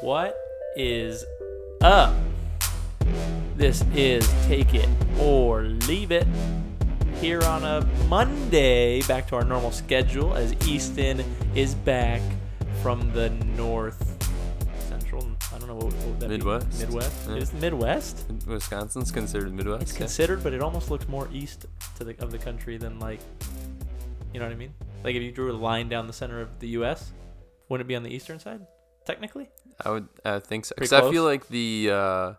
What is up? This is Take It or Leave It here on a Monday, back to our normal schedule as Easton is back from the north central. I don't know what, what that be? Midwest? Midwest. Yeah. Is Midwest? Wisconsin's considered Midwest. It's yeah. considered, but it almost looks more east to the of the country than like, you know what I mean? Like if you drew a line down the center of the U.S., wouldn't it be on the eastern side, technically? I would I think so. Because I feel like the uh,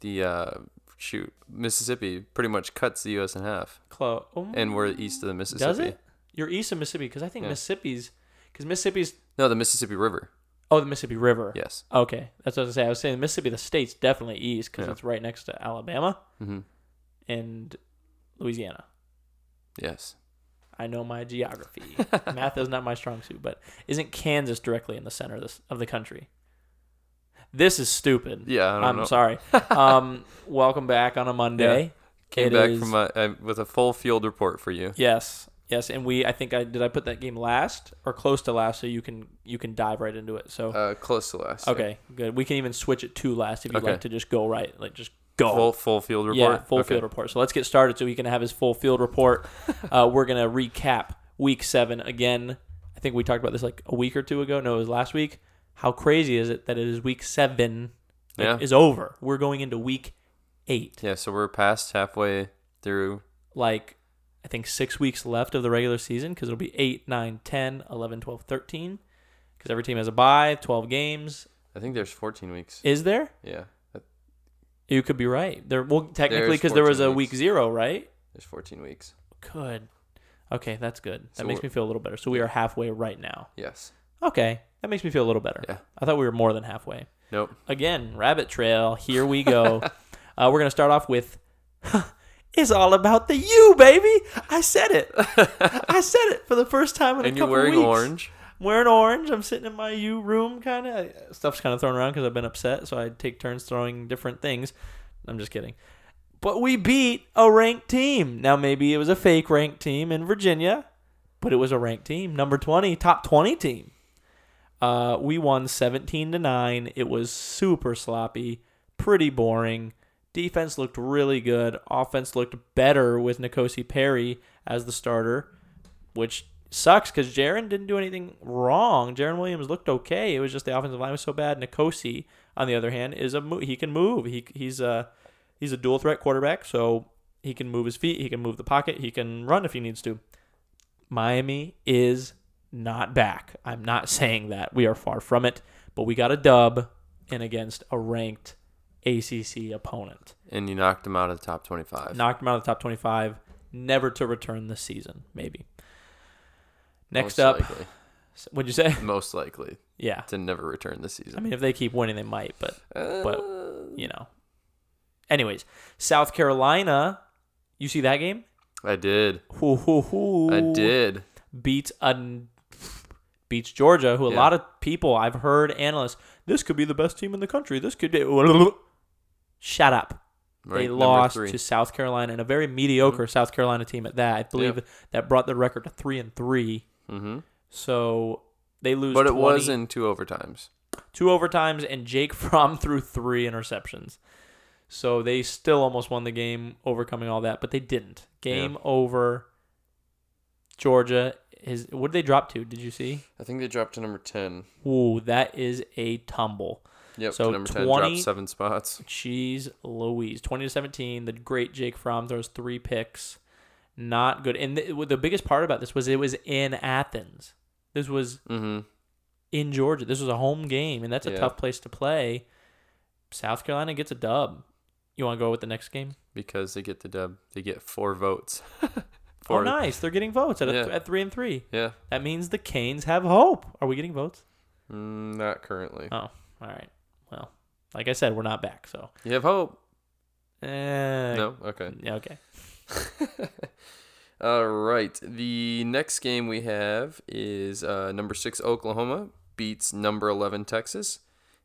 the uh, shoot Mississippi pretty much cuts the U.S. in half, Close. and we're east of the Mississippi. Does it? You're east of Mississippi because I think Yeah. Mississippi's because Mississippi's No, the Mississippi River. oh the Mississippi River. Yes. Okay, that's what I was saying. I was saying Mississippi, the state's definitely east because Yeah. it's right next to Alabama hmm and Louisiana. Yes. I know my geography. Math is not my strong suit, but isn't Kansas directly in the center of this of the country? This is stupid. Yeah. I don't I'm know. sorry. Um, welcome back on a Monday. Came It back is- from a, uh, with a full field report for you. Yes, yes, and we. I think I did. I put that game last or close to last, so you can you can dive right into it. So Uh, close to last. yeah. okay, good. We can even switch it to last if you'd Okay. like to just go right, like just go. Full full field report. Yeah, full Okay. field report. So let's get started so he can have his full field report. uh, we're gonna recap week seven again. I think we talked about this like a week or two ago. No, it was last week. How crazy is it that it is week seven like, Yeah. is over? We're going into week eight. Yeah. So we're past halfway through. Like I think six weeks left of the regular season because it'll be 8, 9, 10, 11, 12, 13. Because every team has a bye, 12 games. I think there's 14 weeks. Is there? Yeah. You could be right. There, well, technically, There's because there was a 14 week weeks. zero, right? There's 14 weeks. Good. Okay, that's good. That So makes we're- me feel a little better. So we are halfway right now. Yes. Okay, that makes me feel a little better. Yeah. I thought we were more than halfway. Nope. Again, rabbit trail. Here we go. uh, we're gonna start off with. It's all about the you, baby. I said it. I said it for the first time in a And you're couple wearing weeks. orange. Wearing orange. I'm sitting in my U room, kind of. Stuff's kind of thrown around because I've been upset, so I take turns throwing different things. I'm just kidding. But we beat a ranked team. Now, maybe it was a fake ranked team in Virginia, but it was a ranked team, number 20, top 20 team. Uh, we won 17 to 9. It was super sloppy, pretty boring. Defense looked really good. Offense looked better with N'Kosi Perry as the starter, which sucks because Jarren didn't do anything wrong. Jarren Williams looked okay. It was just the offensive line was so bad. N'Kosi, on the other hand, is a mo- he can move. He he's a he's a dual threat quarterback, so he can move his feet. He can move the pocket. He can run if he needs to. Miami is not back. I'm not saying that. We are far from it, but we got a dub and against a ranked ACC opponent. And you knocked him out of the top 25. Knocked him out of the top 25, never to return this season, maybe. Next Most up, Likely. what'd you say? Most likely Yeah. to never return this season. I mean, if they keep winning, they might, but, but Uh, you know. Anyways, South Carolina, you see that game? I did. Hoo, hoo, hoo. I did. beats a beats Georgia, who a Yeah. lot of people I've heard analysts, this could be the best team in the country. This could be. Shut up. Right, they number lost three. Mm-hmm. to South Carolina and a very mediocre South Carolina team at that. I believe that brought the record to three and three. Hmm So they lose. But it 20 was in two overtimes. two overtimes, and Jake Fromm threw three interceptions. So they still almost won the game, overcoming all that, but they didn't. Game over. Georgia is what did they drop to? Did you see? I think they dropped to number 10. Ooh, that is a tumble. Yep. So to number 10 20 dropped seven spots. Jeez Louise. 20 to 17. The great Jake Fromm throws three picks. Not good. And the, the biggest part about this was it was in Athens. This was hmm in Georgia. This was a home game, and that's a Yeah. tough place to play. South Carolina gets a dub. You want to go with the next game? Because they get the dub. They get four votes. oh, Four- nice. They're getting votes at, a, Yeah. at three and three. Yeah. That means the Canes have hope. Are we getting votes? Mm, not currently. Oh, all right. Well, like I said, we're not back. So, You have hope. eh, No? Okay. Yeah, okay. All right. The next game we have is uh, number six Oklahoma beats number 11 Texas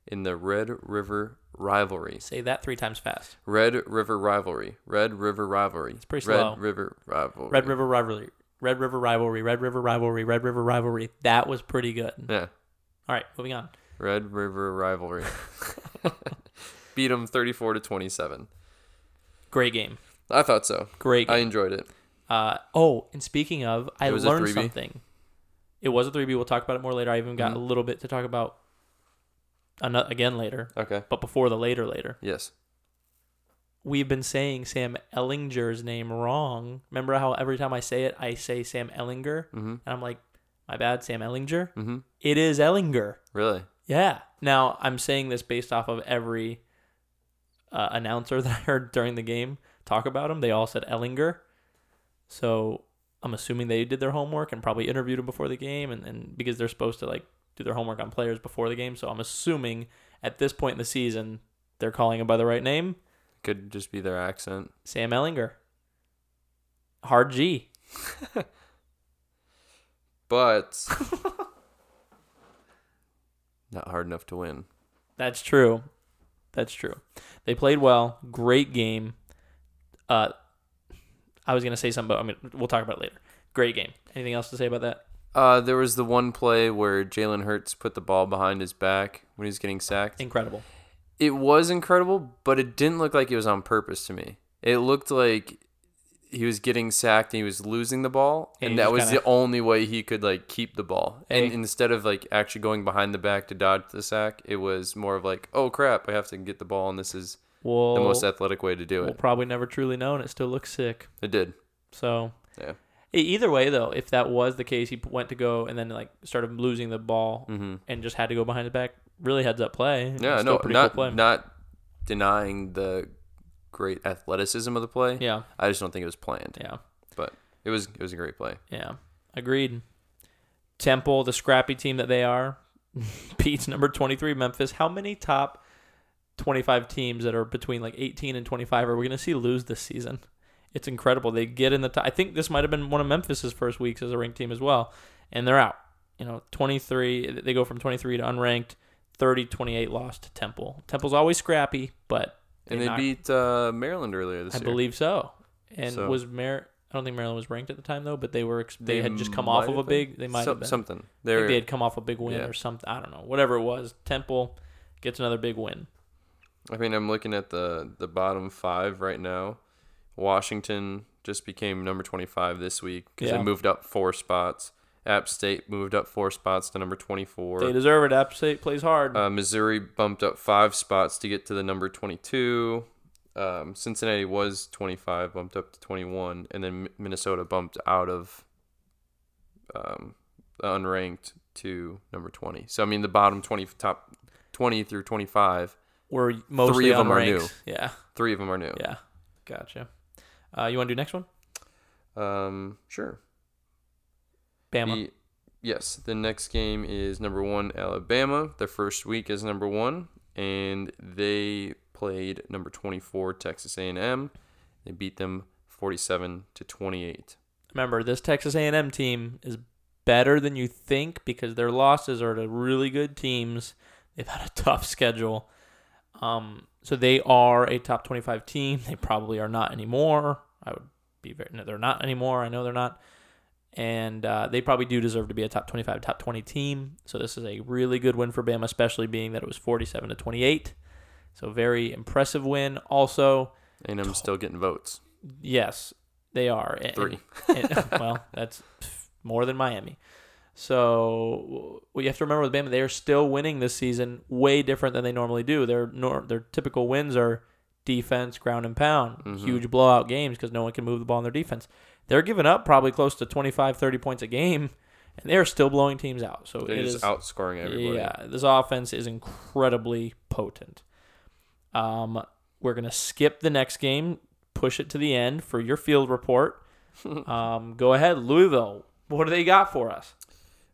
in the Red River rivalry. Say that three times fast. Red River rivalry. Red River rivalry. It's pretty Red slow. River rivalry. Red River rivalry. Red River rivalry. Red River rivalry. Red River rivalry. That was pretty good. Yeah. All right, moving on. Red River rivalry. Beat them 34 to 27. Great game. I thought so. Great I enjoyed it. Uh, oh, and speaking of, I It was a learned 3B? something. It was a 3B. We'll talk about it more later. I even got Mhm. a little bit to talk about ano- again later, Okay. but before the later later. Yes. We've been saying Sam Ehlinger's name wrong. Remember how every time I say it, I say Sam Ehlinger? Mm-hmm. And I'm like, my bad, Sam Ehlinger? Mm-hmm. It is Ehlinger. Really? Yeah. Now, I'm saying this based off of every uh, announcer that I heard during the game talk about him. They all said Ehlinger. So I'm assuming they did their homework and probably interviewed him before the game. And, and because they're supposed to like do their homework on players before the game. So I'm assuming at this point in the season, they're calling him by the right name Could just be their accent. Sam Ehlinger. Hard G. But not hard enough to win. That's true. That's true. They played well. Great game. Uh, I was gonna say something, but I mean, we'll talk about it later. Great game. Anything else to say about that? Uh, there was the one play where Jalen Hurts put the ball behind his back when he was getting sacked. Incredible. It was incredible, but it didn't look like it was on purpose to me. It looked like he was getting sacked and he was losing the ball, And and, that was kinda- the only way he could like keep the ball. And Hey. instead of like actually going behind the back to dodge the sack, it was more of like, oh crap, I have to get the ball, and this is Well, the most athletic way to do we'll it. probably never truly know, and it still looks sick. It did. So, Yeah. Either way, though, if that was the case, he went to go and then like started losing the ball hmm and just had to go behind his back. Really heads up play. Yeah, no, pretty not cool play. not denying the great athleticism of the play. yeah, I just don't think it was planned. yeah. But it was it was a great play. Yeah, agreed. Temple, the scrappy team that they are, beats number 23 Memphis. How many top 25 teams that are between like 18 and 25 are we going to see lose this season? It's incredible. They get in the top. I think this might have been one of Memphis's first weeks as a ranked team as well, and they're out. You know, 23. They go from 23 to unranked. 30 28 lost to Temple. Temple's always scrappy, but And they knocked- beat uh, Maryland earlier this I year. I believe so. And So- was Mar? I don't think Maryland was ranked at the time though, but they were. Ex- they, They had just come off of a big. They might So- have been. something. They were, they had come off a big win yeah. or something. I don't know. Whatever it was, Temple gets another big win. I mean, I'm looking at the the bottom five right now. Washington just became number 25 this week because Yeah. they moved up four spots. App State moved up four spots to number 24. They deserve it. App State plays hard. Uh, Missouri bumped up five spots to get to the number 22. Um, Cincinnati was 25, bumped up to 21, and then Mi- Minnesota bumped out of um, unranked to number 20. So I mean, the bottom 20, top 20 through 25, We're mostly three of them are new. Yeah, three of them are new. yeah. Gotcha. Uh, you want to do next one? Um, sure. Bama. The- yes, the next game is number one Alabama. Their first week is number one, and they played number twenty four Texas A and M. They beat them forty seven to twenty eight. Remember, this Texas A&M team is better than you think because their losses are to really good teams. They've had a tough schedule. Um, so they are a top 25 team. They probably are not anymore. I would be very, no, they're not anymore. I know they're not. And uh, they probably do deserve to be a top 25, top 20 team. So this is a really good win for Bama, especially being that it was 47 to 28. So very impressive win. Also, And I'm still getting votes. yes, they are. And- Three. and- well, that's more than Miami. So what you have to remember with Bama, they are still winning this season, way different than they normally do. Their nor- their typical wins are defense, ground and pound, Mhm. huge blowout games because no one can move the ball in their defense. They're giving up probably close to 25, 30 points a game, and they're still blowing teams out. So They're it just outscoring everybody. yeah, this offense is incredibly potent. Um, we're gonna skip the next game, push it to the end for your field report. um, go ahead, Louisville. What do they got for us?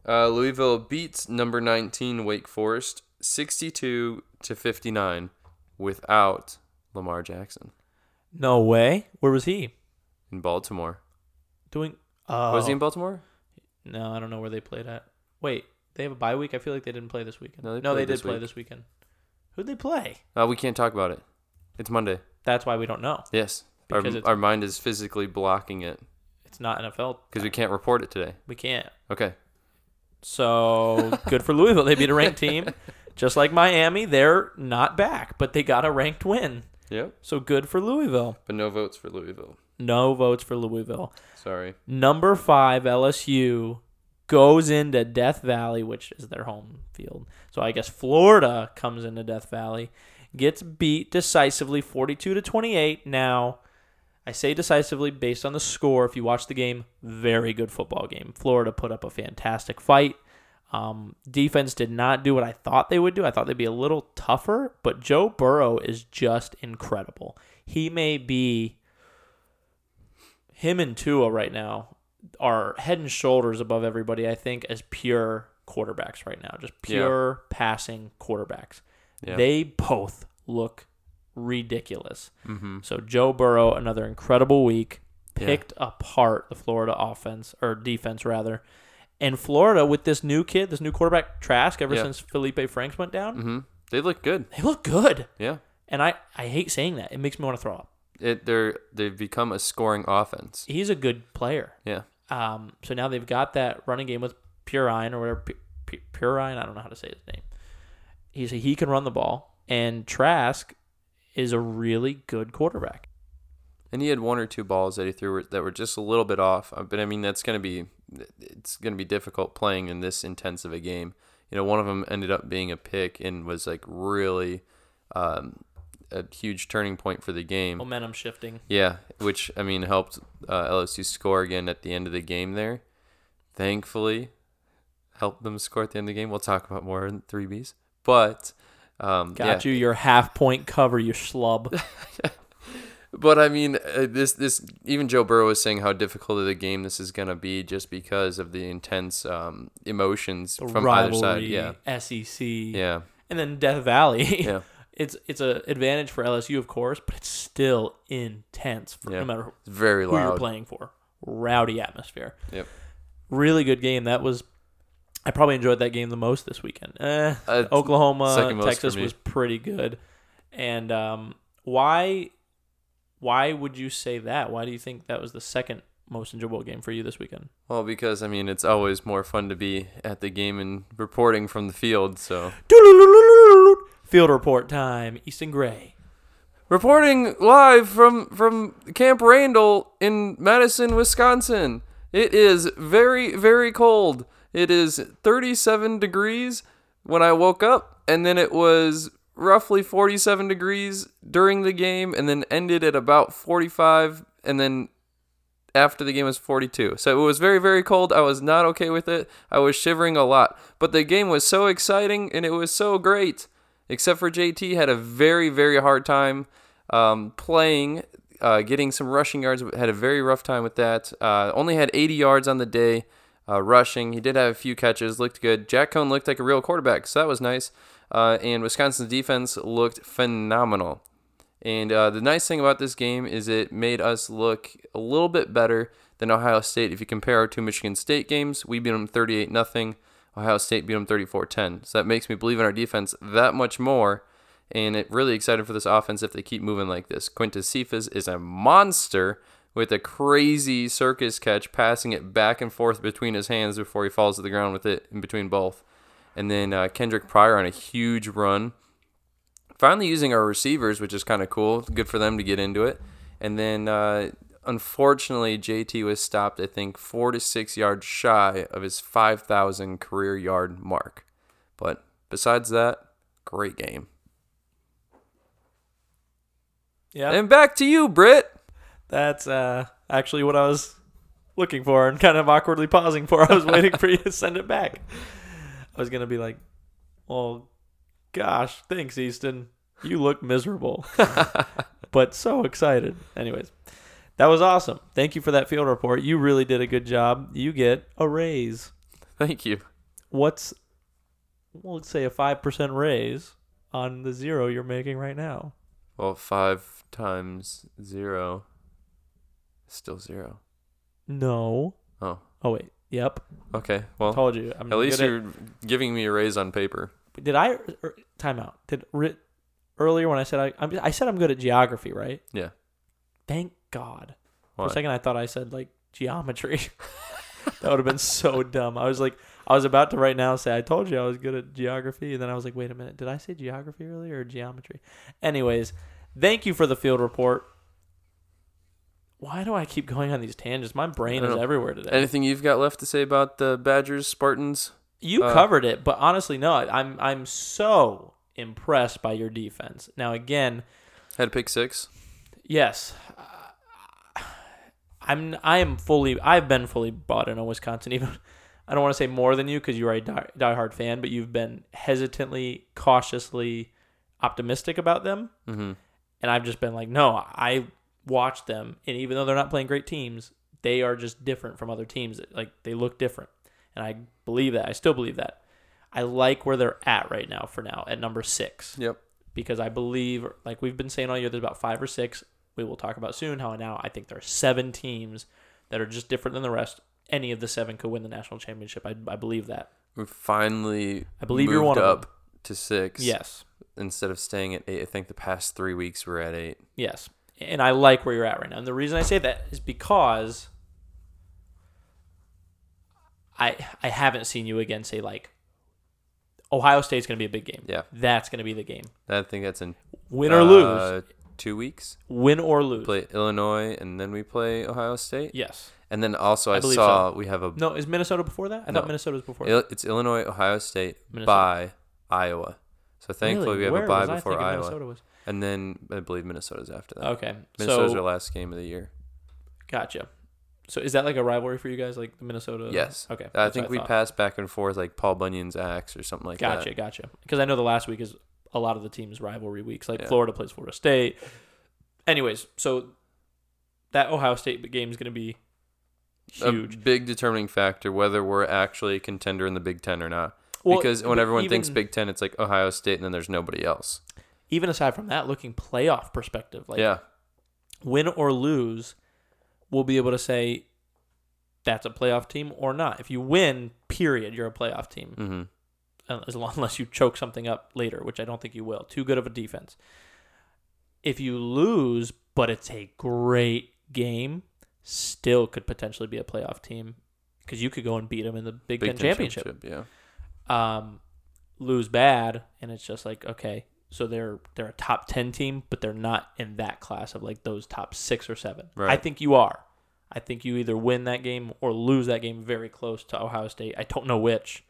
Uh, Louisville beats number 19 Wake Forest 62 to 59 without Lamar Jackson No way. Where was he in Baltimore. doing? Oh, Was he in Baltimore? No, I don't know where they played at. Wait, they have a bye week. I feel like they didn't play this weekend. No, they no, they did this play this weekend. Who'd they play? Uh, we can't talk about it. It's Monday. That's why we don't know. Yes. Our, Because our mind is physically blocking it It's not NFL. because we can't report it today. We can't. Okay. So good for Louisville. They beat a ranked team. Just like Miami, they're not back, but they got a ranked win. Yep. So good for Louisville. But no votes for Louisville. No votes for Louisville. Sorry. Number five, LSU goes into Death Valley, which is their home field. So I guess Florida comes into Death Valley, gets beat decisively 42 to 28. Now, I say decisively based on the score. If you watch the game, very good football game. Florida put up a fantastic fight. Um, defense did not do what I thought they would do. I thought they'd be a little tougher, but Joe Burrow is just incredible. He may be him and Tua right now are head and shoulders above everybody. I think as pure quarterbacks right now, just Yeah. pure passing quarterbacks. Yeah. They both look ridiculous. mm-hmm. So Joe Burrow, another incredible week, Yeah. picked apart the Florida offense or defense rather. And Florida with this new kid, this new quarterback Trask, ever Yeah. since Feleipe Franks went down, Mm-hmm. They look good. they look good. Yeah. And I, I hate saying that. It makes me want to throw up. It they're they've become a scoring offense. He's a good player. Yeah. Um, so now they've got that running game with Perine or whatever. Pu- Perine, I don't know how to say his name. He's he can run the ball, and Trask is a really good quarterback. And he had one or two balls that he threw that were just a little bit off. Uh, But I mean, that's going to be it's going to be difficult playing in this intense of a game. You know, one of them ended up being a pick and was like really um, a huge turning point for the game. Momentum shifting. Yeah, which I mean helped uh, LSU score again at the end of the game. There, thankfully, helped them score at the end of the game. We'll talk about more in three Bs, but um, Got yeah. you your half point cover, you schlub. But I mean, uh, this this even Joe Burrow was saying how difficult of the game this is gonna be just because of the intense um, emotions The from either side. Yeah, SEC, yeah, and then Death Valley. yeah. it's it's a advantage for LSU, of course, but it's still intense for Yeah. no matter It's very who you're playing for. Rowdy atmosphere. Yep. Really good game. That was. I probably enjoyed that game the most this weekend. Eh, Uh, Oklahoma, Texas was pretty good. And um, why why would you say that? Why do you think that was the second most enjoyable game for you this weekend? Well, because I mean, it's always more fun to be at the game and reporting from the field. So Field report time. Easton Gray. reporting live from from Camp Randall in Madison, Wisconsin. It is very very cold. It is 37 degrees when I woke up and then it was roughly 47 degrees during the game and then ended at about 45 and then after the game was 42. So it was very, very cold. I was not okay with it. I was shivering a lot. But the game was so exciting and it was so great. Except for JT had a very, very hard time um, playing, uh, getting some rushing yards. Had a very rough time with that. Uh, only had 80 yards on the day uh, rushing. He did have a few catches. Looked good. Jack Coan looked like a real quarterback, so that was nice. Uh, and Wisconsin's defense looked phenomenal. And uh, the nice thing about this game is it made us look a little bit better than Ohio State. If you compare our two Michigan State games, we beat them 38 0. Ohio State beat them 34 10. So that makes me believe in our defense that much more. And it really excited for this offense if they keep moving like this. Quintez Cephus is a monster with a crazy circus catch, passing it back and forth between his hands before he falls to the ground with it in between both. And then uh, Kendric Pryor on a huge run finally using our receivers, which is kind of cool. Good for them to get into it. And then, uh, unfortunately, JT was stopped, I think, four to six yards shy of his 5,000 career yard mark. But besides that, great game. Yeah. And back to you, Britt. That's uh, actually what I was looking for and kind of awkwardly pausing for. I was waiting for you to send it back. I was going to be like, well, gosh, thanks, Easton. You look miserable, but so excited. Anyways, that was awesome. Thank you for that field report. You really did a good job. You get a raise. Thank you. What's, well, let's say a 5% raise on the zero you're making right now? Well, five times zero still zero. No. Oh, Oh, wait. Yep. okay. Well, Told you. I'm at least you're giving me a raise on paper. Did I er, time out? Did ri- earlier when I said I I'm, I said I'm good at geography, right? Yeah. Thank God. For a second, I thought I said like geometry. that would have been so dumb. I was like, I was about to right now say I told you I was good at geography, and then I was like, wait a minute, did I say geography earlier or geometry? Anyways, thank you for the field report. Why do I keep going on these tangents? My brain is know. everywhere today. Anything you've got left to say about the Badgers, Spartans? You Uh, covered it, but honestly, no. I'm I'm so impressed by your defense. Now, again, Had a pick six. yes, uh, I'm I am fully I've been fully bought in on Wisconsin. Even I don't want to say more than you because you are a die, diehard fan, but you've been hesitantly, cautiously optimistic about them, Mm-hmm. and I've just been like, no, I watched them, and even though they're not playing great teams, they are just different from other teams. Like they look different, and I believe that. I still believe that. I like where they're at right now. For now, at number six, Yep. because I believe, like we've been saying all year, there's about five or six. We will talk about soon how now I think there are seven teams that are just different than the rest. Any of the seven could win the national championship. I, I believe that. We finally I believe moved you're one up to six. Yes, Instead of staying at eight, I think the past three weeks we're at eight. yes, and I like where you're at right now. And the reason I say that is because I I haven't seen you again say like Ohio State's going to be a big game. Yeah. That's going to be the game. I think that's in Win or lose. uh, two weeks. Win or lose. Play Illinois and then we play Ohio State. Yes. And then also I I, saw we have a No, is Minnesota before that? I No. thought Minnesota was before. Il- it's Illinois, Ohio State Minnesota. by Iowa. So thankfully Really? we have Where a bye before Iowa. Minnesota was? And then I believe Minnesota's after that. Okay, Minnesota's so our last game of the year. gotcha. So is that like a rivalry for you guys, like the Minnesota? Yes. Okay. I think what we passed back and forth like Paul Bunyan's axe or something like Gotcha, that. gotcha. Gotcha. Because I know the last week is a lot of the teams' rivalry weeks. Like Yeah. Florida plays Florida State. Anyways, so that Ohio State game is going to be huge. A big determining factor whether we're actually a contender in the Big Ten or not. Well, because when everyone thinks Big Ten, it's like Ohio State, and then there's nobody else. Even aside from that, looking playoff perspective, like yeah, win or lose, we'll be able to say that's a playoff team or not. If you win, period, you're a playoff team. hmm as long unless you choke something up later, which I don't think you will. Too good of a defense. If you lose, but it's a great game, still could potentially be a playoff team because you could go and beat them in the Big, Ten, championship. Yeah, Um, lose bad, and it's just like okay, so they're they're a top ten team, but they're not in that class of like those top six or seven. I think you are. I think you either win that game or lose that game very close to Ohio State. I don't know which.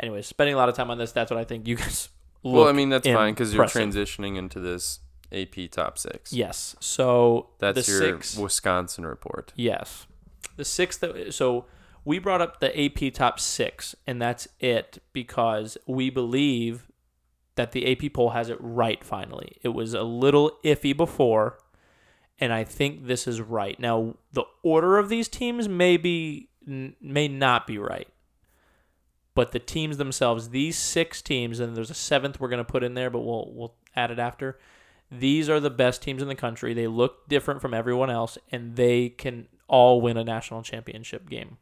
Anyways, spending a lot of time on this, that's what I think you guys. Look well, I mean that's fine because you're transitioning into this AP top six. Yes. So that's the your six. Wisconsin report. Yes. The six that so we brought up the AP top six, and that's it because we believe that the AP poll has it right finally. It was a little iffy before, and I think this is right. Now the order of these teams may be may not be right. But the teams themselves, these six teams, and there's a seventh we're gonna put in there, but we'll we'll add it after. These are the best teams in the country. They look different from everyone else, and they can all win a national championship game,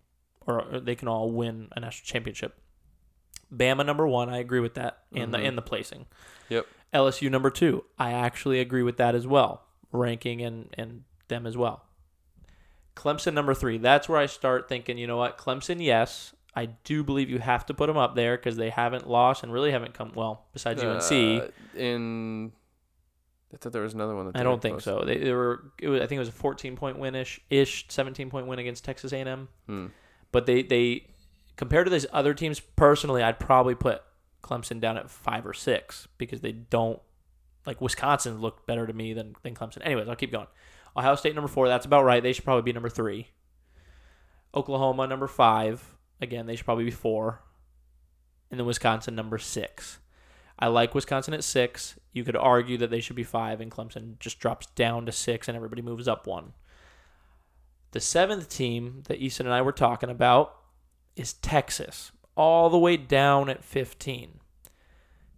or or they can all win a national championship. Bama number one, I agree with that, and the Mhm. and the placing. Yep. LSU number two, I actually agree with that as well, ranking and and them as well. Clemson number three, that's where I start thinking. You know what, Clemson, yes, I do believe you have to put them up there because they haven't lost and really haven't come well besides UNC. Uh, in I thought there was another one. That I don't think close. so. They, they were. It was, I think it was a 14 point win ish, ish 17 point win against Texas A&M. Hmm. But they they compared to these other teams, personally, I'd probably put Clemson down at five or six because they don't like Wisconsin looked better to me than than Clemson. Anyways, I'll keep going. Ohio State number four. That's about right. They should probably be number three. Oklahoma number five. Again, they should probably be four. And then Wisconsin number six. I like Wisconsin at six. You could argue that they should be five, and Clemson just drops down to six, and everybody moves up one. The seventh team that Easton and I were talking about is Texas, all the way down at 15.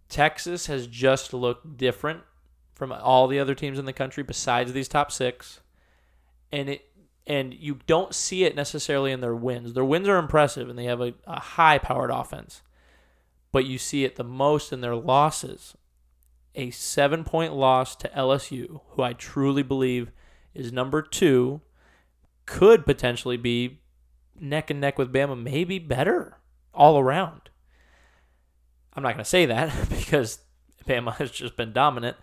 Texas has just looked different from all the other teams in the country besides these top six, and it and you don't see it necessarily in their wins. Their wins are impressive, and they have a, a high-powered offense but you see it the most in their losses. A seven point loss to LSU, who I truly believe is number two, could potentially be neck and neck with Bama, maybe better. all around. I'm not going to say that because Bama has just been dominant,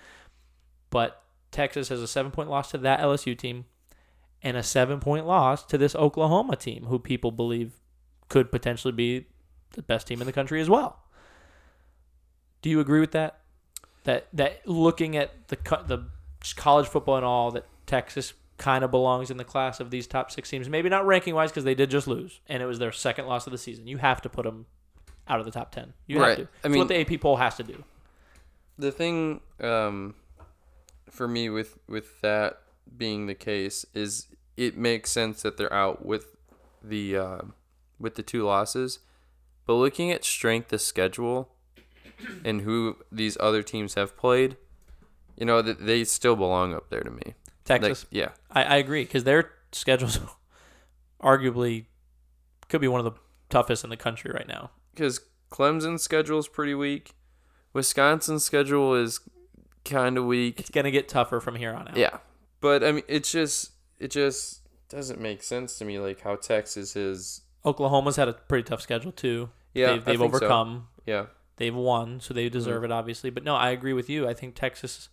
but Texas has a seven point loss to that LSU team and a seven point loss to this Oklahoma team, who people believe could potentially be the best team in the country as well. Do you agree with that? That that looking at the the college football and all that Texas kind of belongs in the class of these top six teams. Maybe not ranking wise because they did just lose and it was their second loss of the season. You have to put them out of the top ten. You Right. have to. I mean- what the AP poll has to do. The thing um, for me with with that being the case is it makes sense that they're out with the uh, with the two losses, but looking at strength of schedule and who these other teams have played, you know that they still belong up there to me. Texas, yeah, I, I agree because their schedules arguably could be one of the toughest in the country right now. because Clemson's schedule is pretty weak. Wisconsin's schedule is kind of weak. It's gonna get tougher from here on out. Yeah, but I mean, it's just it just doesn't make sense to me, like how Texas is. Oklahoma's had a pretty tough schedule too. Yeah, they've, they've think so. overcome. Yeah, They've won, so they mm-hmm. deserve it, obviously. But no, I agree with you. I think Texas,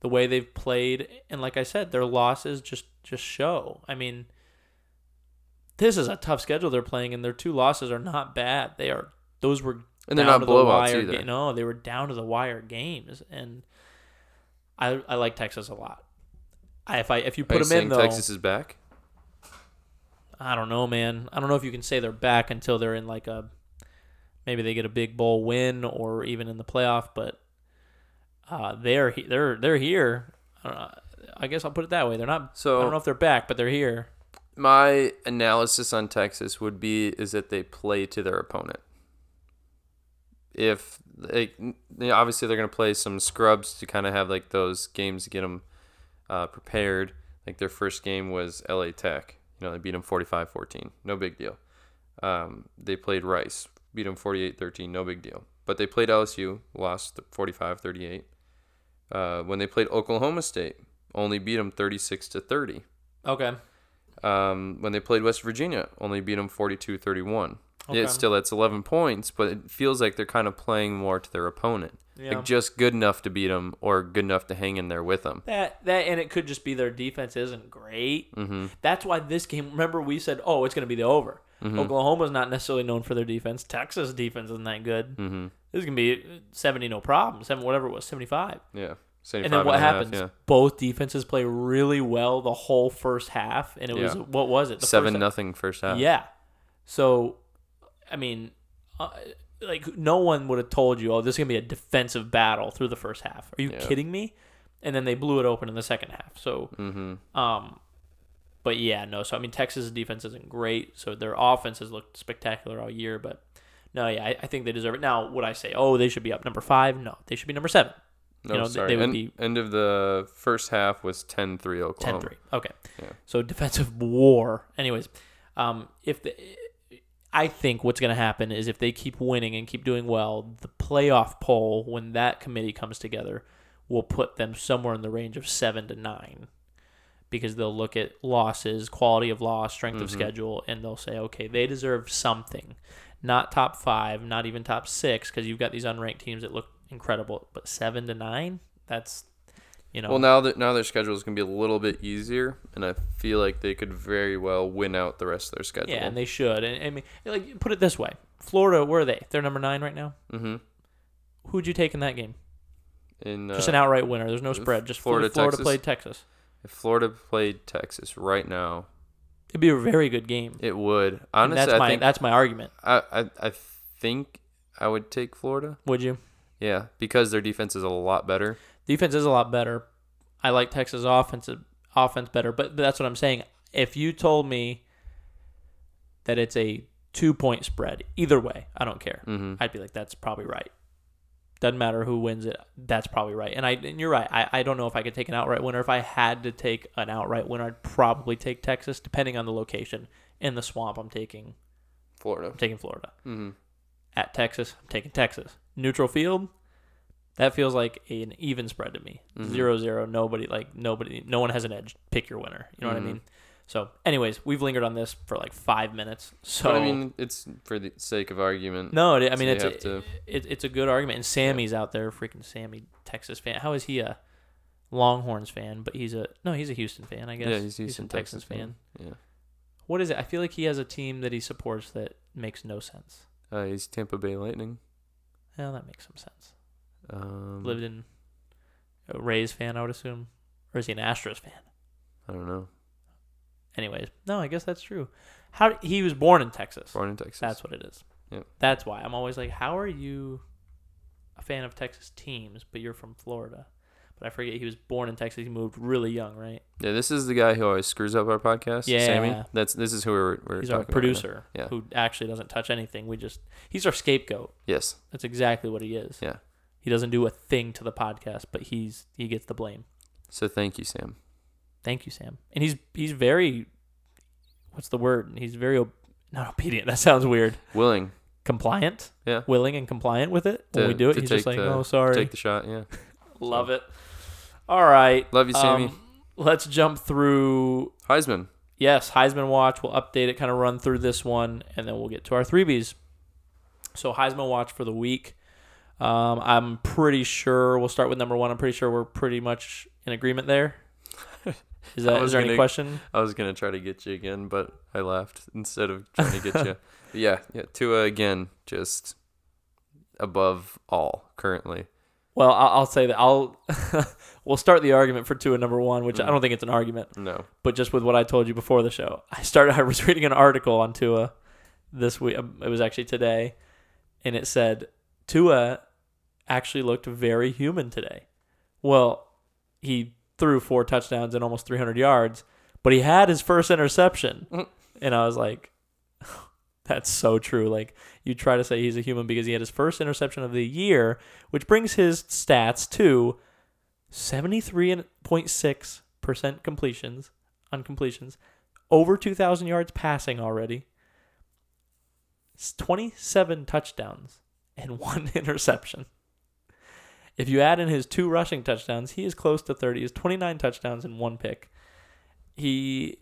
the way they've played, and like I said, their losses just just show. I mean, this is a tough schedule they're playing, and their two losses are not bad. They are those were and they're not to the blowouts wire either. ga- no, they were down to the wire games, and I I like Texas a lot. I, if I if you Are put you them in though, Texas is back? I don't know, man. I don't know if you can say they're back until they're in like a maybe they get a big bowl win or even in the playoff, but uh, they're they're they're here. I. I guess I'll put it that way. They're not. So I don't know if they're back, but they're here. my analysis on Texas would be is that they play to their opponent. If they, you obviously they're going to play some scrubs to kind of have like those games to get them uh, prepared. Like their first game was LA Tech. You know, they beat them 45-14. No big deal. Um, they played Rice, beat them 48-13. No big deal. But they played LSU, lost 45-38. Uh, when they played Oklahoma State, only beat them 36 to 30. Okay. Um, when they played West Virginia, only beat them 42 31. Okay. Yeah, still, that's 11 points, but it feels like they're kind of playing more to their opponent. Yeah. Like just good enough to beat them or good enough to hang in there with them. That that and it could just be their defense isn't great. Mm-hmm. That's why this game. Remember, we said, "Oh, it's going to be the over." Mm-hmm. Oklahoma's not necessarily known for their defense. Texas defense isn't that good. Mm-hmm. This is going to be seventy, no problem. Seven, whatever it was, seventy-five. Yeah. And then what and a half, happens? yeah. Both defenses play really well the whole first half, and it was what was it? The Seven first nothing first half. Yeah. So, I mean, uh, like no one would have told you, "Oh, this is gonna be a defensive battle through the first half." Are you Yeah. kidding me? And then they blew it open in the second half. So, Mm-hmm. um, but yeah, no. So I mean, Texas' defense isn't great. So their offense has looked spectacular all year. But no, yeah, I, I think they deserve it. Now, would I say, oh, they should be up number five? No, they should be number seven. No, you know, sorry. they would end, be- end of the first half was 10 3 Oklahoma. 10 3. Okay. Yeah. So defensive war. Anyways, um, if the, I think what's going to happen is if they keep winning and keep doing well, the playoff poll, when that committee comes together, will put them somewhere in the range of seven to nine because they'll look at losses, quality of loss, strength of schedule, and they'll say, okay, they deserve something. Not top five, not even top six, because you've got these unranked teams that look incredible, but seven to nine, that's, you know. Well, now that now their schedule is going to be a little bit easier, and I feel like they could very well win out the rest of their schedule. Yeah, and they should. And I mean, like, put it this way: Florida, where are they? They're number nine right now. mm-hmm. Who'd you take in that game? In Just uh, an outright winner. There's no spread. Just Florida, Florida, Florida Texas? played Texas. if Florida played Texas right now, It'd be a very good game. it would. And Honestly, that's I my think that's my argument. I, I I think I would take Florida. Would you? Yeah, because their defense is a lot better. Defense is a lot better. I like Texas offensive offense better, but that's what I'm saying. If you told me that it's a two point spread, either way, I don't care. Mm-hmm. I'd be like, that's probably right. Doesn't matter who wins it. That's probably right. And I and you're right. I, I don't know if I could take an outright winner. If I had to take an outright winner, I'd probably take Texas, depending on the location. In the swamp, I'm taking Florida. I'm taking Florida. Mm-hmm. At Texas, I'm taking Texas. Neutral field, that feels like an even spread to me. Mhm. Zero zero. Nobody like nobody. No one has an edge. Pick your winner. You know what I Mhm. mean? So, anyways, we've lingered on this for like five minutes. So but I mean, it's for the sake of argument. no, it, I mean you it's a, to- it, it's a good argument. And Sammy's out there, freaking Sammy, Texas fan. How is he a Longhorns fan? But he's a no, he's a Houston fan. I guess. yeah, he's a Houston Texas, Texans fan. Yeah, What is it? I feel like he has a team that he supports that makes no sense. uh, he's Tampa Bay Lightning. Well, that makes some sense. Um, Lived in a Rays fan, I would assume, or is he an Astros fan? I don't know. Anyways, no, I guess that's true. How he was born in Texas. Born in Texas. That's what it is. Yep. That's why I'm always like, how are you a fan of Texas teams, but you're from Florida? But I forget he was born in Texas. He moved really young, right? yeah, this is the guy who always screws up our podcast. Yeah. Sammy. That's this is who we're we're he's talking our right producer, Yeah. who actually doesn't touch anything. We just he's our scapegoat. Yes. That's exactly what he is. Yeah. He doesn't do a thing to the podcast, but he's he gets the blame. So thank you, Sam. Thank you, Sam. And he's he's very, what's the word? He's very ob- not obedient. That sounds weird. Willing. Compliant. Yeah. Willing and compliant with it when To- we do it. He's just like, the- oh, sorry. Take the shot. Yeah. Love it. All right. Love you, Sammy. Um, let's jump through. Heisman. Yes, Heisman Watch. We'll update it, kind of run through this one, and then we'll get to our three Bs. So Heisman Watch for the week. Um, I'm pretty sure we'll start with number one. I'm pretty sure we're pretty much in agreement there. Is I that is there any gonna- question? I was gonna try to get you again, but I laughed instead of trying to get you. Yeah, yeah. Tua again, just above all currently. Well, I'll, I'll say that I'll we'll start the argument for and number one, which I Mm. don't think it's an argument, No. but just with what I told you before the show, I started. I was reading an article on Tua this week. um, It was actually today, and it said Tua actually looked very human today. Well, he threw four touchdowns and almost 300 yards, but he had his first interception, Mm. and I was like. That's so true. Like you try to say he's a human because he had his first interception of the year, which brings his stats to 73.6% completions on completions, over 2,000 yards passing already, It's 27 touchdowns, and one interception. If you add in his two rushing touchdowns, he is close to 30. He has 29 touchdowns and one pick. He,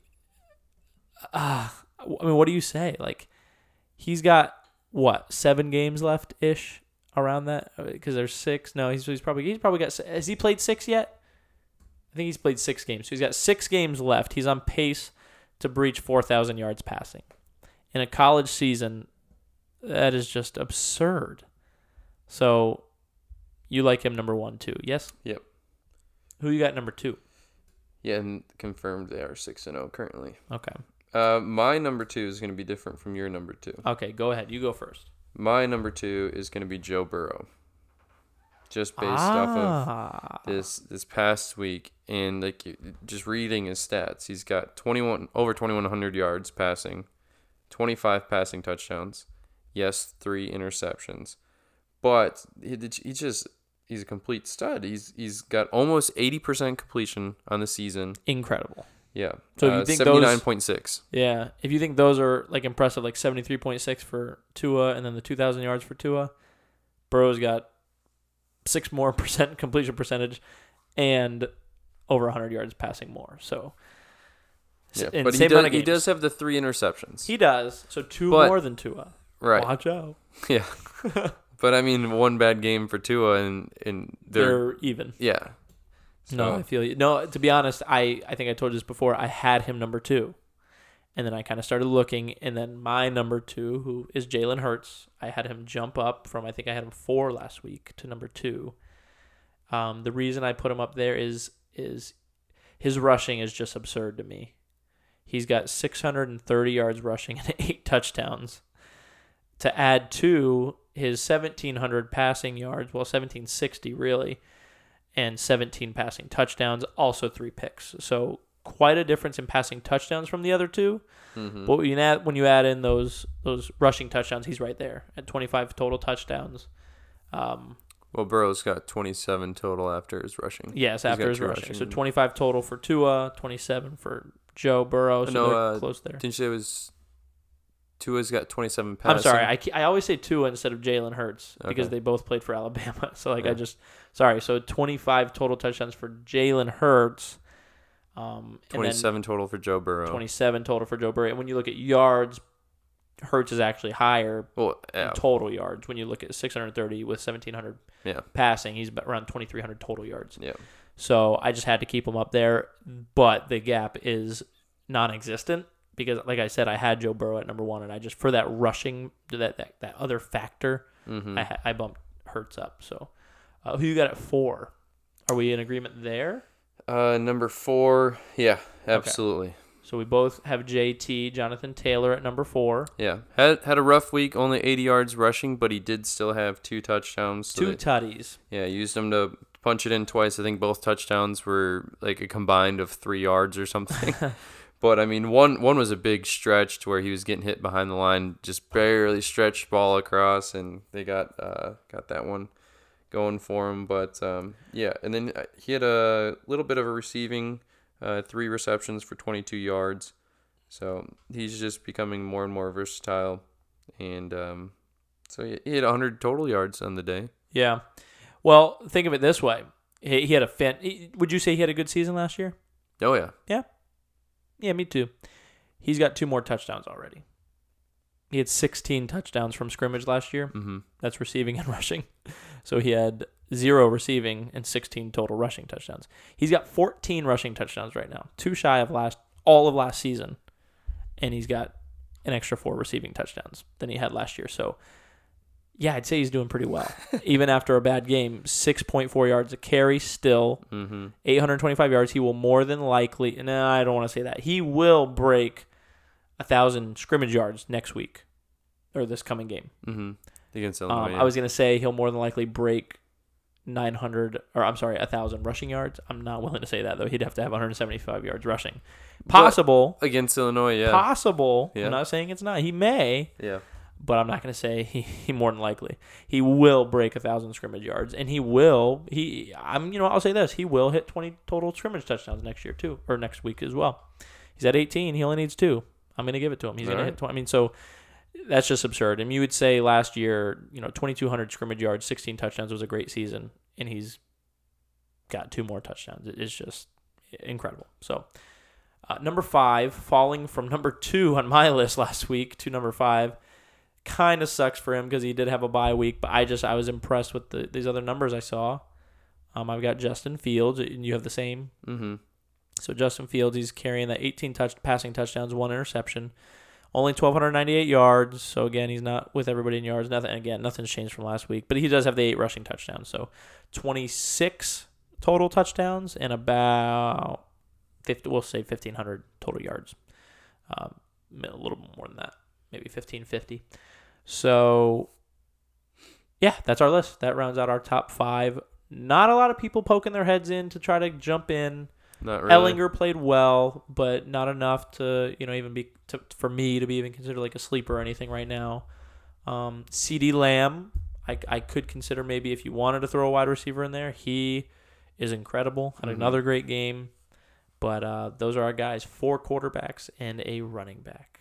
uh, I mean, what do you say? Like, he's got what seven games left ish around that because there's six. No, he's he's probably he's probably got. Has he played six yet? I think he's played six games. So he's got six games left. He's on pace to breach four thousand yards passing in a college season. That is just absurd. So, you like him number one too? Yes. Yep. Who you got number two? Yeah, and confirmed they are six and zero currently. Okay. Uh, my number two is gonna be different from your number two. Okay. Go ahead. You go first. My number two is gonna be Joe Burrow. Just based off of ah. this this past week and like just reading his stats he's got 21 over 2100 yards passing 25 passing touchdowns yes three interceptions but he, he just he's a complete stud he's he's got almost 80% completion on the season incredible. yeah So you uh, think those- 79.6 Yeah, if you think those are like impressive, like seventy three point six for Tua, and then the two thousand yards for Tua, Burrow's got six more percent completion percentage, and over hundred yards passing more. So, yeah but he does, he does have the three interceptions He does. So two But- more than Tua. right Watch out. yeah but i mean one bad game for Tua and and They're, they're, even. yeah No, I feel you. No, to be honest, I I think I told you this before. I had him number two, and then I kind of started looking, and then my number two, who is Jalen Hurts, I had him jump up from I think I had him four last week to number two. Um, the reason I put him up there is is his rushing is just absurd to me. He's got 630 yards rushing and eight touchdowns. To add to his 1700 passing yards, well 1760 really, and 17 passing touchdowns, also three picks. So quite a difference in passing touchdowns from the other two. Mhm. But when you add when you add in those those rushing touchdowns, he's right there at 25 total touchdowns. Um, Well, Burrow's got 27 total after his rushing. yes, after his two rushing. So 25 total for Tua, 27 for Joe Burrow. So No, they're uh, close there. Didn't you say it was Tua's got 27 passing? I'm sorry. I, I always say Tua instead of Jalen Hurts because Okay. they both played for Alabama. So like I just sorry. So 25 total touchdowns for Jalen Hurts. Um, and 27 total for Joe Burrow. 27 total for Joe Burrow. And when you look at yards, Hurts is actually higher Well, in yeah, total yards. When you look at 630 with 1700 yeah, passing, he's about around 2300 total yards. yeah. So I just had to keep him up there, but the gap is non-existent because, like I said, I had Joe Burrow at number one, and I just for that rushing that that, that other factor, hmm I I bumped Hurts up. So uh, who you got at four? Are we in agreement there? Uh, number four, yeah, absolutely. So we both have JT Jonathan Taylor at number four. Yeah, had had a rough week, only 80 yards rushing, but he did still have two touchdowns. so Two tutties. yeah, used him to punch it in twice. I think both touchdowns were like a combined of three yards or something. but I mean, one one was a big stretch to where he was getting hit behind the line, just barely stretched ball across, and they got uh, got that one going for him. But um, yeah, and then uh, he had a little bit of a receiving, uh, three receptions for 22 yards. So he's just becoming more and more versatile, and um, so he he had 100 total yards on the day. Yeah. Well, think of it this way: he, he had a fan. he- Would you say he had a good season last year? Oh yeah, Yeah, me too. He's got two more touchdowns already. He had 16 touchdowns from scrimmage last year. hmm That's receiving and rushing. So he had zero receiving and 16 total rushing touchdowns. He's got 14 rushing touchdowns right now, two shy of last all of last season, and he's got an extra four receiving touchdowns than he had last year. So, yeah, I'd say he's doing pretty well, even after a bad game. 6.4 yards a carry still. hmm 825 yards. He will more than likely. No, I don't want to say that. He will break a thousand scrimmage yards next week or this coming game. hmm Against Illinois. Um, yeah. I was gonna say he'll more than likely break 900 or I'm sorry, a thousand rushing yards. I'm not willing to say that though. He'd have to have 175 yards rushing. Possible. against Illinois. Yeah, Possible. Yeah. I'm not saying it's not. He may, yeah. But I'm not going to say he, he more than likely he will break a thousand scrimmage yards, and he will he I'm you know I'll say this he will hit 20 total scrimmage touchdowns next year too or next week as well. He's at 18. He only needs two. I'm going to give it to him. He's going to hit 20. I mean, so that's just absurd. And you would say last year, you know, 2,200 scrimmage yards, 16 touchdowns was a great season, and he's got two more touchdowns. It is just incredible. So. Uh, number five, falling from number two on my list last week to number five, kind of sucks for him because he did have a bye week. But I just I was impressed with the, these other numbers I saw. Um, I've got Justin Fields, and you have the same. hmm So Justin Fields, he's carrying that 18 touch passing touchdowns, one interception, only 1,298 yards. So again, he's not with everybody in yards. Nothing again, nothing's changed from last week. But he does have the eight rushing touchdowns. So 26 total touchdowns and about 50, we'll say 1,500 total yards. Um, a little more than that, maybe 1,550. So yeah, that's our list. That rounds out our top five. Not a lot of people poking their heads in to try to jump in. Not really. Ehlinger played well, but not enough to you know even be to, for me to be even considered like a sleeper or anything right now. Um, CeeDee Lamb, I, I could consider maybe if you wanted to throw a wide receiver in there. He is incredible. Had Mhm. another great game, but uh, those are our guys: four quarterbacks and a running back.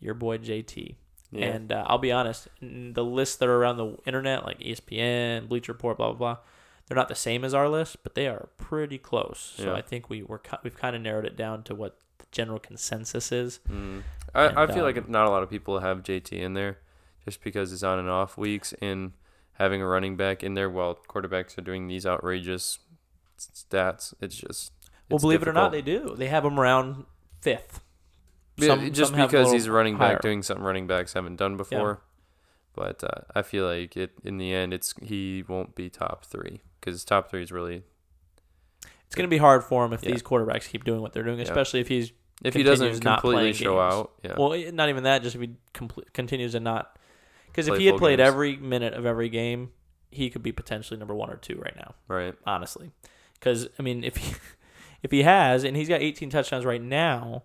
Your boy JT. Yeah. And uh, I'll be honest, the lists that are around the internet, like ESPN, Bleacher Report, blah blah blah, they're not the same as our list, but they are pretty close. So Yeah. I think we we're we've kind of narrowed it down to what the general consensus is. Mm. I, I And, feel like um, not a lot of people have JT in there just because it's on and off weeks and having a running back in there while quarterbacks are doing these outrageous stats. It's just. Well, it's believe it or not, they do. They have him around fifth. Yeah, Some- just some because he's a running higher. back doing something running backs haven't done before. But uh, I feel like it in the end, it's he won't be top three because top three is really It's going to be hard for him if Yeah. these quarterbacks keep doing what they're doing, Yeah. especially if he's if he doesn't completely show games. out. Yeah, well, eh, not even that. Just if he compl- continues to not, because if he had played games. every minute of every game, he could be potentially number one or two right now. right. honestly. Because I mean, if he, if he has and he's got 18 touchdowns right now,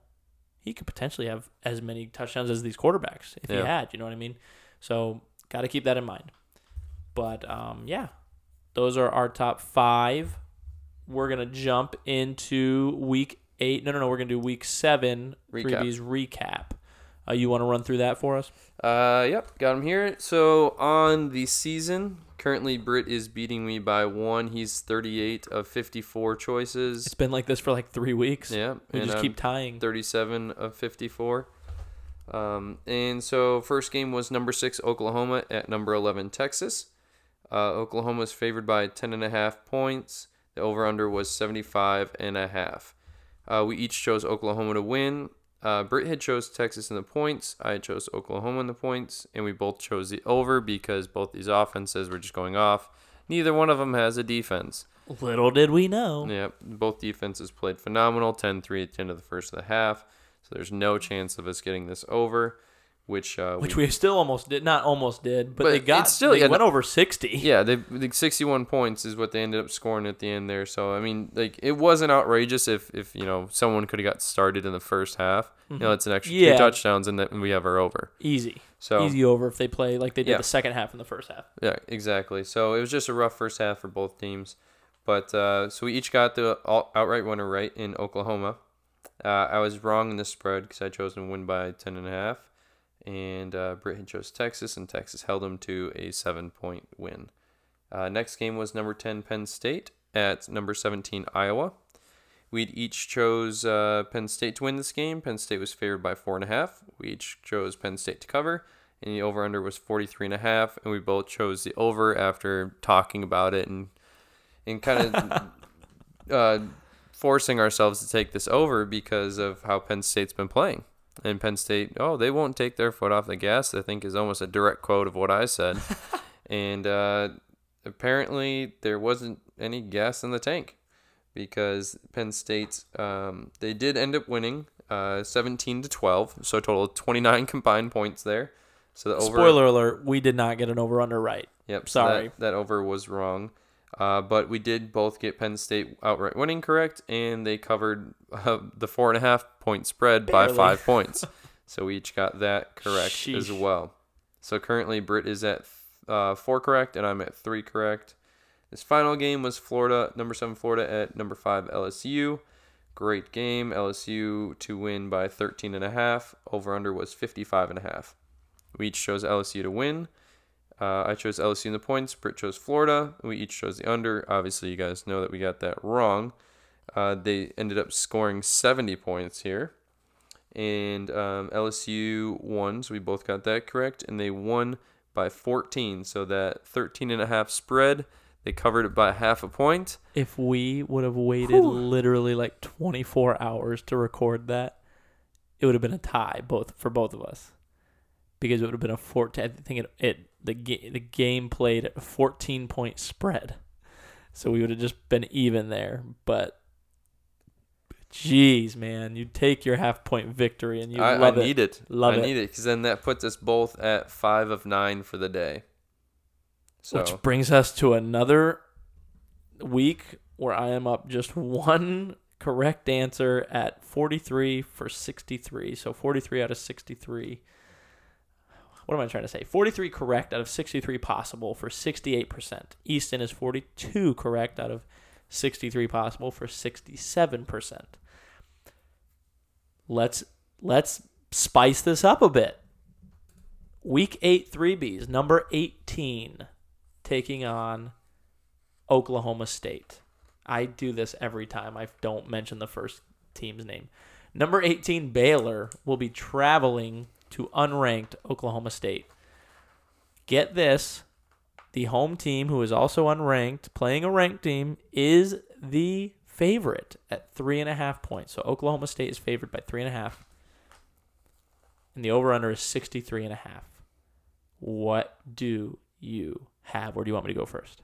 he could potentially have as many touchdowns as these quarterbacks if he had. You know what I mean? So got to keep that in mind. But um, yeah, those are our top five. We're gonna jump into week eight. No, no, no. We're gonna do week seven Recap. freebies recap. Uh, you want to run through that for us? Uh, yep, got him here. So on the season, Currently, Britt is beating me by one. He's 38 of 54 choices. It's been like this for like three weeks. Yeah, We just I'm keep tying. 37 of 54. Um, and so first game was number six Oklahoma at number 11 Texas. Uh, Oklahoma was favored by 10 and a half points. The over under was 75 and a half. Uh, we each chose Oklahoma to win. Uh, Britt had chose Texas in the points. I chose Oklahoma in the points, and we both chose the over because both these offenses were just going off. Neither one of them has a defense. Little did we know. Yep, both defenses played phenomenal 10 3 at the end of the first of the half. So there's no chance of us getting this over, which uh, Which we still almost did. Not almost did, but, But they got. still- they yeah, went over sixty. Yeah, they the 61 points is what they ended up scoring at the end there. So I mean, like it wasn't outrageous if if you know someone could have got started in the first half. You know, it's an extra Yeah. two touchdowns and then we have our over. Easy. So Easy over if they play like they did Yeah. the second half and the first half. Yeah, exactly. So it was just a rough first half for both teams. But uh, so we each got the outright winner right in Oklahoma. Uh, I was wrong in the spread because I chose to win by ten and a half, and uh, Britt had chose Texas, and Texas held them to a seven point win. Uh, next game was number ten Penn State at number seventeen Iowa. We'd each chose uh, Penn State to win this game. Penn State was favored by four and a half. We each chose Penn State to cover, and the over under was 43 and a half. And we both chose the over after talking about it and and kind of uh, forcing ourselves to take this over because of how Penn State's been playing. And Penn State, oh, they won't take their foot off the gas. I think is almost a direct quote of what I said. and uh, apparently, there wasn't any gas in the tank because Penn State um, they did end up winning uh, 17 to 12, so a total of 29 combined points there. So the over Spoiler alert: We did not get an over under right. Yep. So Sorry. That, that over was wrong. Uh, but we did both get Penn State outright winning correct, and they covered uh, the four and a half point spread by five points. So we each got that correct as well. So currently, Britt is at uh, four correct, and I'm at three correct. This final game was Florida, number seven Florida at number five LSU. Great game. LSU to win by 13 and a half. Over under was 55 and a half. We each chose LSU to win. Uh, I chose LSU in the points. Britt chose Florida. We each chose the under. Obviously, you guys know that we got that wrong. Uh, they ended up scoring 70 points here. And um, LSU won, so we both got that correct. And they won by 14. So that 13 and a half spread, they covered it by half a point. If we would have waited Whew. literally like 24 hours to record that, it would have been a tie both for both of us. Because it would have been a 14 I think it, it the ga- the game played at a 14 point spread. So we would have just been even there, but jeez, man, you take your half point victory and you I, I love it. need it. Love I it. need it because then that puts us both at five of nine for the day. So Which brings us to another week where I am up just one correct answer at 43 for 63. So 43 out of 63. What am I trying to say? 43 correct out of 63 possible for 68%. Easton is 42 correct out of 63 possible for 67%. Let's let's spice this up a bit. Week 8 3Bs, number 18 taking on Oklahoma State. I do this every time. I don't mention the first team's name. Number 18, Baylor, will be traveling to unranked Oklahoma State. Get this the home team, who is also unranked, playing a ranked team, is the favorite at three and a half points. So Oklahoma State is favored by three and a half. And the over under is 63 and a half. What do you have? Or do you want me to go first?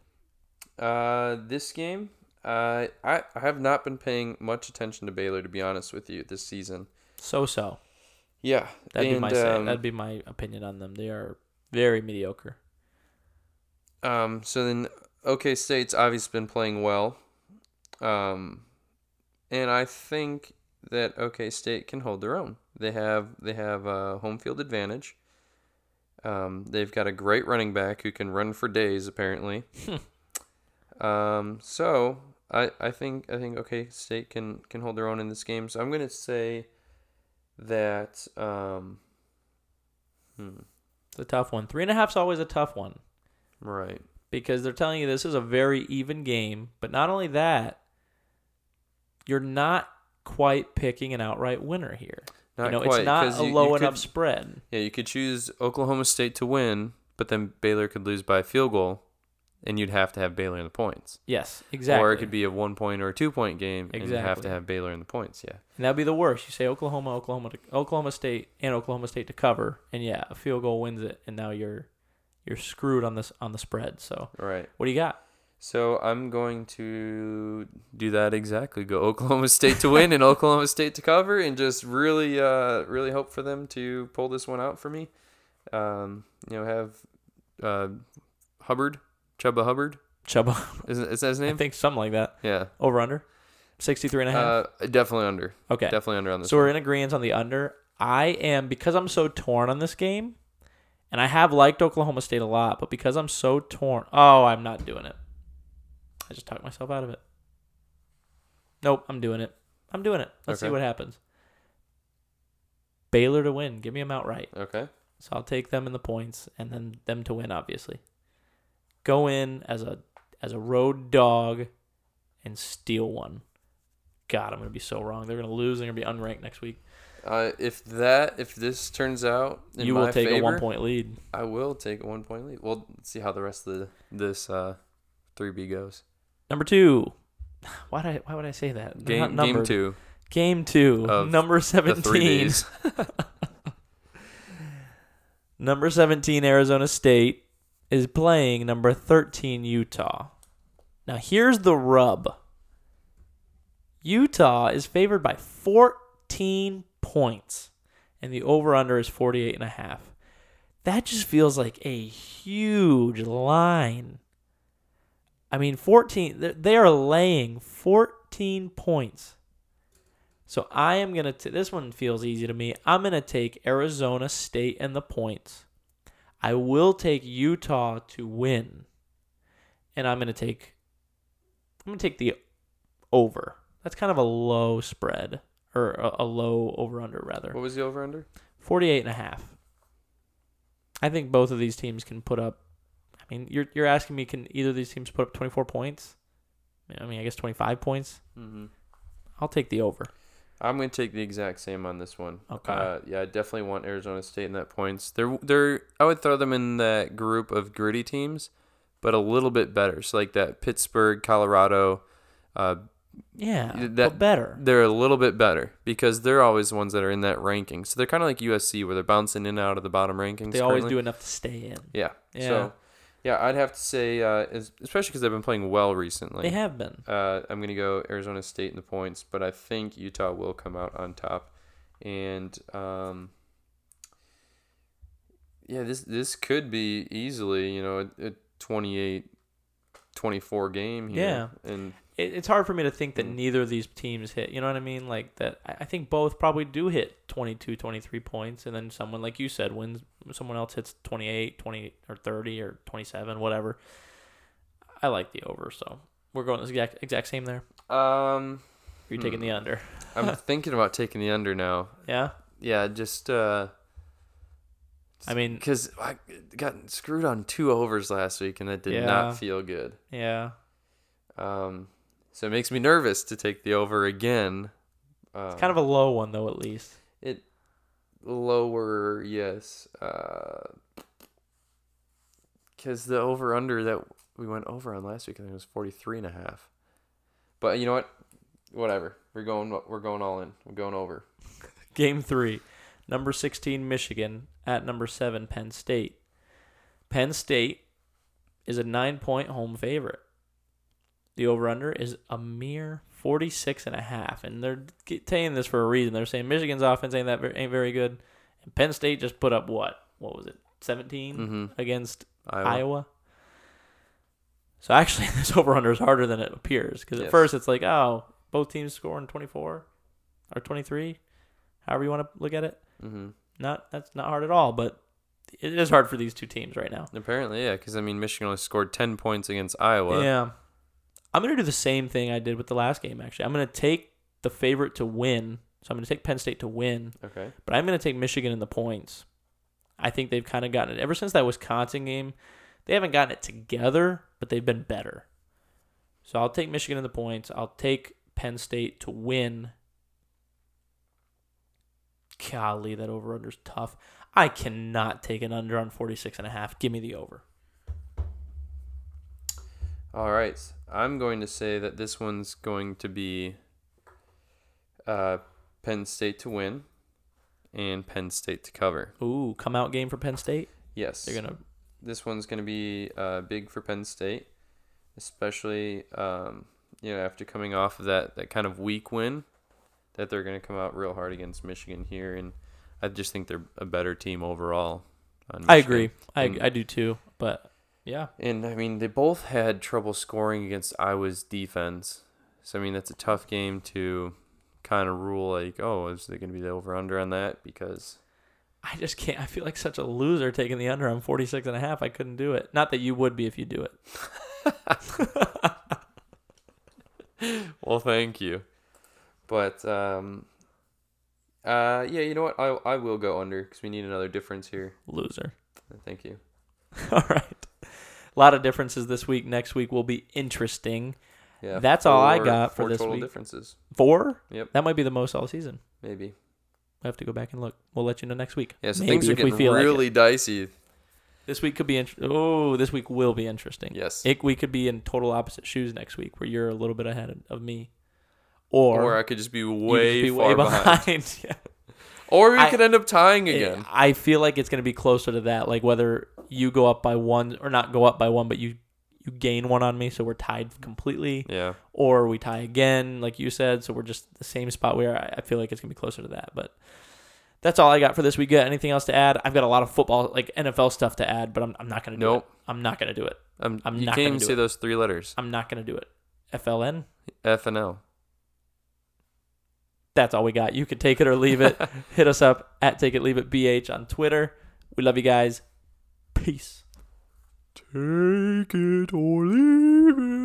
Uh, this game, uh, I I have not been paying much attention to Baylor to be honest with you this season. So so. Yeah, That'd be my um, That'd be my opinion on them. They are very mediocre. Um, so then OK State's obviously been playing well. Um, and I think that OK State can hold their own. They have they have a home field advantage. Um, they've got a great running back who can run for days apparently. um, so I I think I think OK State can can hold their own in this game. So I'm gonna say that um, hmm, It's a tough one. Three and a half's always a tough one right. because they're telling you this is a very even game. But not only that, you're not quite picking an outright winner here. Not you know, quite, it's not a you- you low could- enough spread. Yeah, you could choose Oklahoma State to win, but then Baylor could lose by a field goal, and you'd have to have Baylor in the points. Yes, exactly. Or it could be a one point or a two point game, and you have to have Baylor in the points. Yeah. And that'd be the worst. You say Oklahoma, Oklahoma, to, Oklahoma State, and Oklahoma State to cover, and yeah, a field goal wins it, and now you're you're screwed on this on the spread. So right. what do you got? So I'm going to do that exactly. Go Oklahoma State to win and Oklahoma State to cover, and just really, uh, really hope for them to pull this one out for me. Um, you know, have uh, Hubbard, Chuba Hubbard, Chuba, is, is that his name? I think something like that. Yeah. Over under, 63 and a half. Uh, definitely under. okay. Definitely under on this. So one. we're in agreement on the under. I am because I'm so torn on this game, and I have liked Oklahoma State a lot, but because I'm so torn, oh, I'm not doing it. I just talked myself out of it. Nope, I'm doing it. I'm doing it. Let's see what happens. Baylor to win. Give me them outright. Okay. So I'll take them in the points and then them to win, obviously. Go in as a as a road dog and steal one. God, I'm gonna be so wrong. They're gonna lose. They're gonna be unranked next week. Uh, if that, if this turns out in you will take favor, a one point lead. I will take a one point lead. Well, see how the rest of the, this uh, three B goes. Number two. Why did I, why would I say that? Game game two, Game two. Number seventeen. Number seventeen, Arizona State is playing number thirteen, Utah. Now here's the rub. Utah is favored by 14 points, and the over/under is 48 and a half. That just feels like a huge line. I mean, 14. they- are laying 14 points. So I am gonna. This one feels easy to me. I'm gonna take Arizona State and the points. I will take Utah to win, and I'm gonna take. I'm gonna take the over. That's kind of a low spread or a, a low over under rather. What was the over under? 48 and a half. I think both of these teams can put up. I mean, you're you're asking me, can either of these teams put up 24 points? I mean, I guess 25 points. Mm-hmm. I'll take the over. I'm going to take the exact same on this one. Okay. Uh, yeah, I definitely want Arizona State in that points. They're they're I would throw them in that group of gritty teams, but a little bit better. So like that Pittsburgh, Colorado, uh, Yeah, That- better. they're a little bit better because they're always the ones that are in that ranking. So they're kind of like USC where they're bouncing in and out of the bottom rankings. They always do enough to stay in. Yeah. Yeah. So yeah, I'd have to say, uh, especially because they've been playing well recently. They have been. Uh, I'm gonna go Arizona State in the points, but I think Utah will come out on top. And um, yeah, this this could be easily, you know, a, a 28 24 game here. Yeah. And It, it's hard for me to think that Mm. neither of these teams hit. You know what I mean? Like that. I I think both probably do hit 22, 23 points, and then someone like you said wins. Someone else hits 28, 20 or 30 or 27, whatever. I like the over, so we're going the exact exact same there. um, are You're taking Hmm. the under. I'm thinking about taking the under now. Yeah. Yeah, just uh, I mean, because I got screwed on two overs last week, and that did Yeah. not feel good. yeah. Um, so it makes me nervous to take the over again. Um, It's kind of a low one though, at least. Lower, yes. Uh, because the over under that we went over on last week, I think it was 43 and a half. But you know what? Whatever. We're going. We're going all in. We're going over. Game three, number 16 Michigan at number seven Penn State. Penn State is a nine point home favorite. The over under is a mere 46 and a half. And they're saying this for a reason. They're saying Michigan's offense ain't that ain't very good. And Penn State just put up what? What was it? 17 Mm-hmm. against Iowa. Iowa. So actually, this over under is harder than it appears because at Yes. first it's like, oh, both teams scoring 24 or 23, however you want to look at it. Mm-hmm. Not that's not hard at all, but it is hard for these two teams right now. Apparently, yeah. Because I mean, Michigan only scored 10 points against Iowa. Yeah, I'm gonna do the same thing I did with the last game. Actually, I'm gonna take the favorite to win. So I'm gonna take Penn State to win, Okay. but I'm gonna take Michigan in the points. I think they've kind of gotten it ever since that Wisconsin game. They haven't gotten it together, but they've been better. So I'll take Michigan in the points. I'll take Penn State to win. Golly, that over under is tough. I cannot take an under on 46 and a half. Give me the over. All right. I'm going to say that this one's going to be uh, Penn State to win and Penn State to cover. Ooh, come out game for Penn State. Yes. They're gonna This one's going to be uh, big for Penn State, especially um, you know after coming off of that, that kind of weak win, that they're going to come out real hard against Michigan here, and I just think they're a better team overall. on I agree. I, And- I do too. But yeah, And I mean, they both had trouble scoring against Iowa's defense. So I mean, that's a tough game to kind of rule like, oh, is there going to be the over under on that? Because I just can't. I feel like such a loser taking the under on 46 and a half. I couldn't do it. Not that you would be if you do it. well, thank you. But um, uh, yeah, you know what? I I will go under because we need another difference here. Loser. Thank you. All right. A lot of differences this week. Next week will be interesting. Yeah, That's all I four- got for four this total week. differences. Four? Yep. That might be the most all season. Maybe. I have to go back and look. We'll let you know next week. Yeah, so Maybe things are if we getting feel like it. really dicey. This week could be int- oh, this week will be interesting. Yes. It, we could be in total opposite shoes next week, where you're a little bit ahead of, of me, or, or I could just be you could way be far way behind. behind. yeah. Or we I- could end up tying again. I feel like it's going to be closer to that, like whether you go up by one or not go up by one, but you you gain one on me, so we're tied completely, yeah. or we tie again, like you said, so we're just the same spot we are. I feel like it's going to be closer to that, but. That's all I got for this week. Got anything else to add? I've got a lot of football, like NFL stuff to add, but I'm, I'm not going to do Nope. it. I'm not going to do it. Um, I'm you not can't gonna even do say it. those three letters. I'm not going to do it. FLN. F. That's all we got. You could take it or leave it. Hit us up at Take It Leave It BH on Twitter. We love you guys. Peace. Take it or leave it.